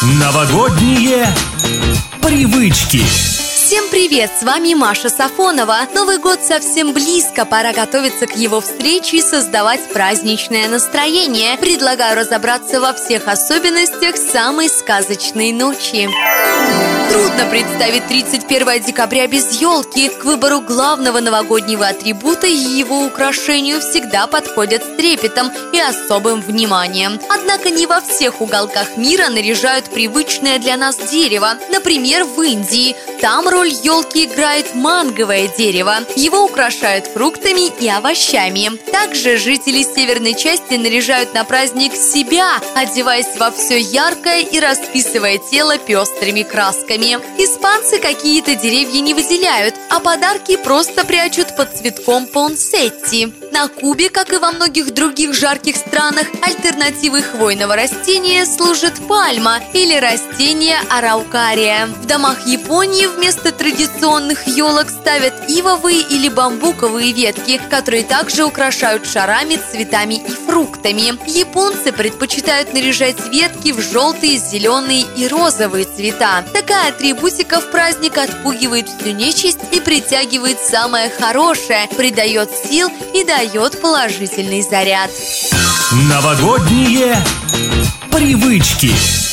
Новогодние привычки. Всем привет! С вами Маша Сафонова. Новый год совсем близко, пора готовиться к его встрече и создавать праздничное настроение. Предлагаю разобраться во всех особенностях самой сказочной ночи. Трудно представить 31 декабря без елки. К выбору главного новогоднего атрибута и его украшению всегда подходят с трепетом и особым вниманием. Однако не во всех уголках мира наряжают привычное для нас дерево. Например, в Индии. Там роль елки играет манговое дерево. Его украшают фруктами и овощами. Также жители северной части наряжают на праздник себя, одеваясь во все яркое и расписывая тело пестрыми красками. Испанцы какие-то деревья не выделяют, а подарки просто прячут под цветком понсетти. На Кубе, как и во многих других жарких странах, альтернативой хвойного растения служит пальма или растение араукария. В домах Японии вместо традиционных елок ставят ивовые или бамбуковые ветки, которые также украшают шарами, цветами и фруктами. Японцы предпочитают наряжать ветки в желтые, зеленые и розовые цвета. Такая атрибутиков праздник отпугивает всю нечисть и притягивает самое хорошее, придает сил и дает положительный заряд. Новогодние привычки.